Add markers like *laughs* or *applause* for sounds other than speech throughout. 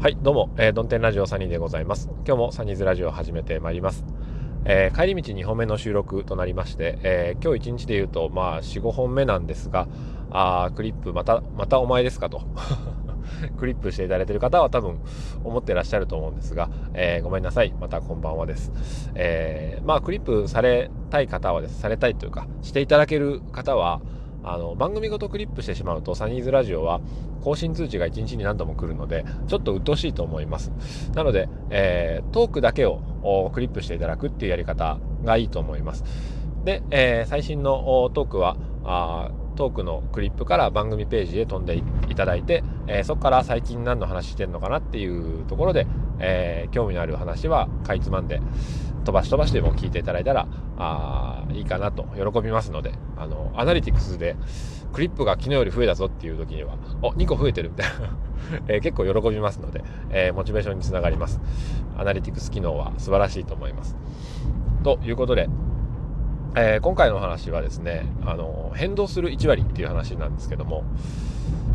はい、どうも、えー、ドンテンラジオサニーでございます。今日もサニーズラジオを始めてまいります。えー、帰り道2本目の収録となりまして、えー、今日1日で言うと、まあ、4、5本目なんですが、あクリップまた、またお前ですかと。*laughs* クリップしていただいている方は多分思ってらっしゃると思うんですが、えー、ごめんなさい。またこんばんはです。えー、まあ、クリップされたい方はです、されたいというか、していただける方は、あの番組ごとクリップしてしまうとサニーズラジオは更新通知が1日に何度も来るのでちょっと鬱陶しいと思います。なので、えー、トークだけをクリップしていただくっていうやり方がいいと思います。で、えー、最新のトークはあトークのクリップから番組ページへ飛んでいただいて、えー、そこから最近何の話してんのかなっていうところで、えー、興味のある話はかいつまんで飛ばし飛ばしでも聞いていただいたらあいいかなと喜びますのであのアナリティクスでクリップが昨日より増えたぞっていう時にはお2個増えてるみたいな。*laughs* えー、結構喜びますので、え、モチベーションにつながります。アナリティクス機能は素晴らしいと思います。ということでえー、今回の話はですねあの変動する1割っていう話なんですけども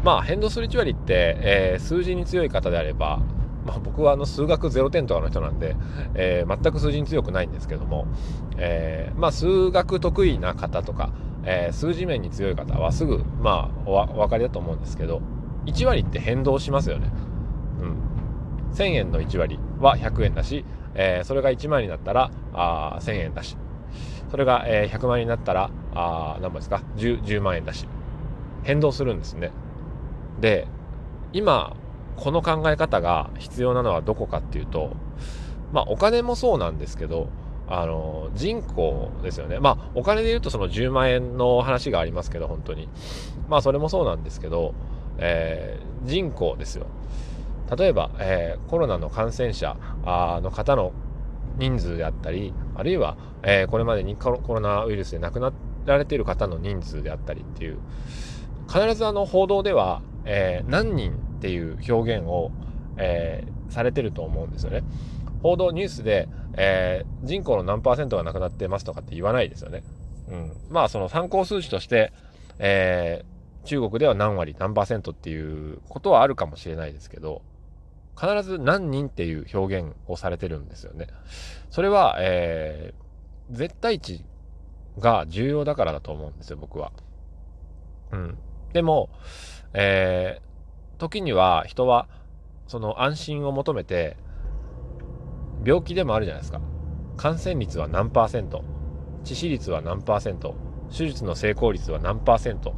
まあ変動する1割って、えー、数字に強い方であれば、まあ、僕はあの数学0点とかの人なんで、えー、全く数字に強くないんですけども、えまあ、数学得意な方とか、え数字面に強い方はすぐ、まあ、お分かりだと思うんですけど1割って変動しますよね。うん、1000円の1割は100円だし、えそれが1万円になったらあ1000円だしそれが、えー、100万円になったら、あ何万ですか？10、10万円だし、変動するんですね。で、今、この考え方が必要なのはどこかっていうと、まあ、お金もそうなんですけど、あの、人口ですよね。まあ、お金で言うとその10万円の話がありますけど、本当に。まあ、それもそうなんですけど、えー、人口ですよ。例えば、えー、コロナの感染者の方の人数であったり、あるいは、えー、これまでにコロナウイルスで亡くなられている方の人数であったりっていう、必ずあの報道では、えー、何人っていう表現を、えー、されてると思うんですよね。報道ニュースで、えー、人口の何パーセントが亡くなってますとかって言わないですよね。うん。まあその参考数値として、えー、中国では何割何パーセントっていうことはあるかもしれないですけど、必ず何人っていう表現をされてるんですよね。それは、えー、絶対値が重要だからだと思うんですよ、僕は。うん。でも、えー、時には人は、その安心を求めて、病気でもあるじゃないですか。感染率は何パーセント、致死率は何パーセント、手術の成功率は何パーセント、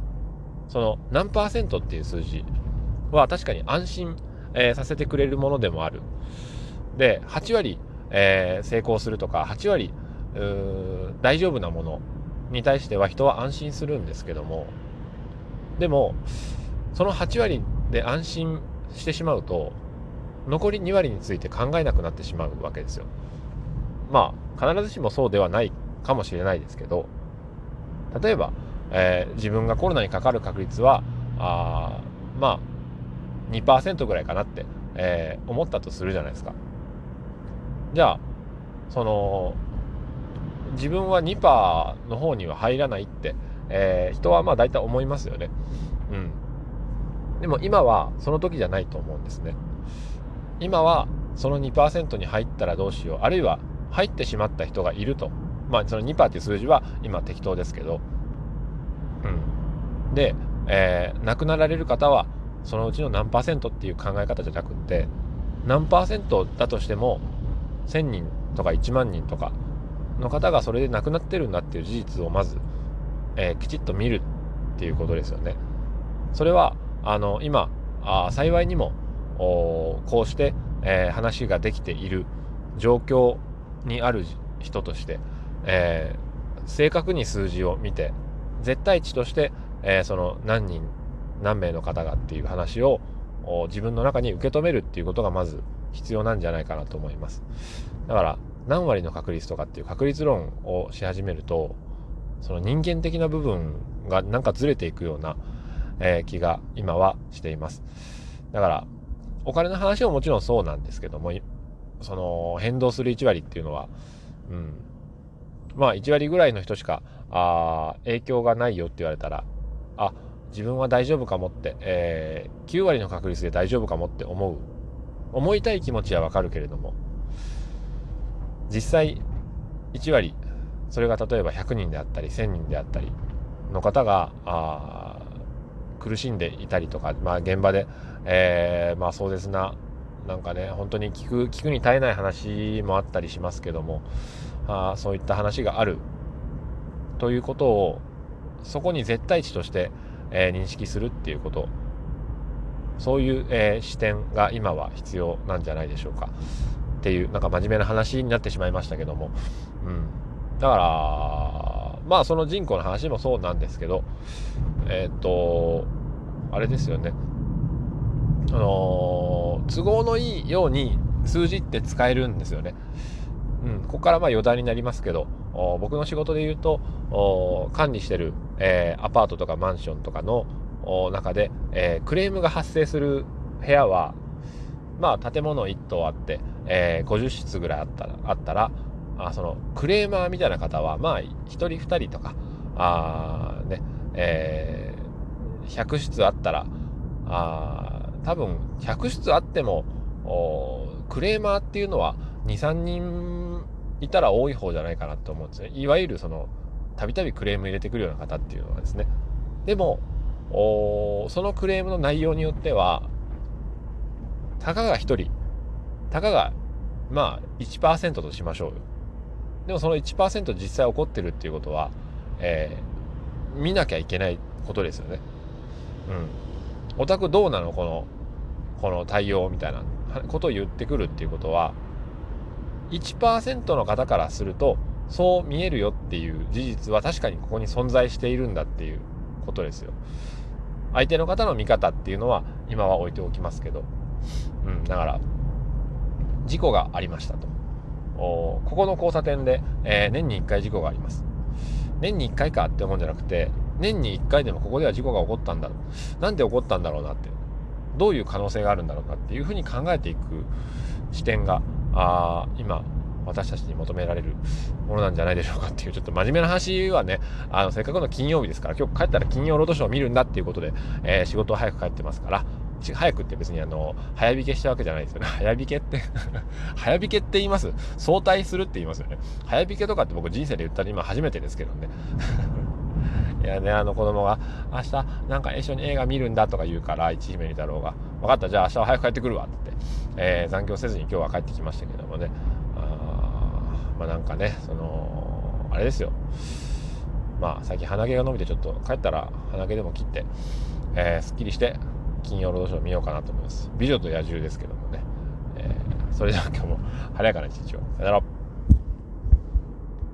その何パーセントっていう数字は確かに安心えー、させてくれるものでもある。で、8割、えー、成功するとか、8割大丈夫なものに対しては人は安心するんですけども、でも、その8割で安心してしまうと、残り2割について考えなくなってしまうわけですよ。まあ、必ずしもそうではないかもしれないですけど、例えば、えー、自分がコロナにかかる確率は、あまあ、2%ぐらいかなって、えー、思ったとするじゃないですか。じゃあ、その、自分は2%の方には入らないって、えー、人はまあ大体思いますよね。うん。でも今はその時じゃないと思うんですね。今はその2%に入ったらどうしよう。あるいは入ってしまった人がいると。まあその2%っていう数字は今適当ですけど。うん。で、えー、亡くなられる方はそのうちの何パーセントっていう考え方じゃなくって何パーセントだとしても1000人とか1万人とかの方がそれで亡くなってるんだっていう事実をまず、えー、きちっと見るっていうことですよね。それはあの今あ幸いにもこうして、えー、話ができている状況にある人として、えー、正確に数字を見て絶対値として、え、その何人何名の方がっていう話を自分の中に受け止めるっていうことがまず必要なんじゃないかなと思います。だから何割の確率とかっていう確率論をし始めるとその人間的な部分がなんかずれていくような、えー、気が今はしています。だからお金の話ももちろんそうなんですけどもその変動する1割っていうのは、うん、まあ1割ぐらいの人しかあ影響がないよって言われたらあ自分は大丈夫かもって、えー、9割の確率で大丈夫かもって思う。思いたい気持ちはわかるけれども実際1割それが例えば100人であったり1000人であったりの方があ苦しんでいたりとか、まあ、現場で、えー、まあ、壮絶ななんかね本当に聞く聞くに耐えない話もあったりしますけどもあそういった話がある。ということをそこに絶対値として、えー、認識するっていうこと。そういう、えー、視点が今は必要なんじゃないでしょうか。っていうなんか真面目な話になってしまいましたけども、うん、だからまあその人口の話もそうなんですけど。えっ、とあれですよね。あの都合のいいように数字って使えるんですよね。うん、ここからまあ余談になりますけど僕の仕事で言うと管理してる、えー、アパートとかマンションとかの中で、えー、クレームが発生する部屋はまあ建物1棟あって、えー、50室ぐらいあったらあったらあそのクレーマーみたいな方はまあ1人2人とかあねえー、100室あったらあ多分100室あってもクレーマーっていうのは23人いたら多い方じゃないかなと思うんですねいわゆるそのたびたびクレーム入れてくるような方っていうのはですねでもそのクレームの内容によってはたかが1人たかがまあ1%としましょうよでもその1%実際起こってるっていうことは、えー、見なきゃいけないことですよね。うん。オタクどうなのこの、この対応みたいなことを言ってくるっていうことは、1%の方からすると、そう見えるよっていう事実は確かにここに存在しているんだっていうことですよ。相手の方の見方っていうのは今は置いておきますけど、うん、だから、事故がありましたと。ここの交差点で、えー、年に1回事故があります。年に1回かって思うんじゃなくて、年に1回でもここでは事故が起こったんだろう。なんで起こったんだろうなって。どういう可能性があるんだろうなっていうふうに考えていく視点が、あ今、私たちに求められるものなんじゃないでしょうかっていう、ちょっと真面目な話はね、あの、せっかくの金曜日ですから、今日帰ったら金曜ロードショーを見るんだっていうことで、えー、仕事は早く帰ってますから、早くって別にあの、早引けしたわけじゃないですよね。*laughs* 早引けって *laughs* 早引けって言います相対するって言いますよね。早引けとかって僕人生で言ったら今初めてですけどね。*laughs* いやね、あの子供が、明日なんか一緒に映画見るんだとか言うから、一姫二太郎が、分かった、じゃあ明日は早く帰ってくるわって言って、えー、残業せずに今日は帰ってきましたけどもね。あまあなんかね、その、あれですよ。まあ最近鼻毛が伸びてちょっと帰ったら鼻毛でも切って、えー、すっきりして金曜ロードショー見ようかなと思います。美女と野獣ですけどもね。えー、それでは今日も晴れやかな一日を。さよなら。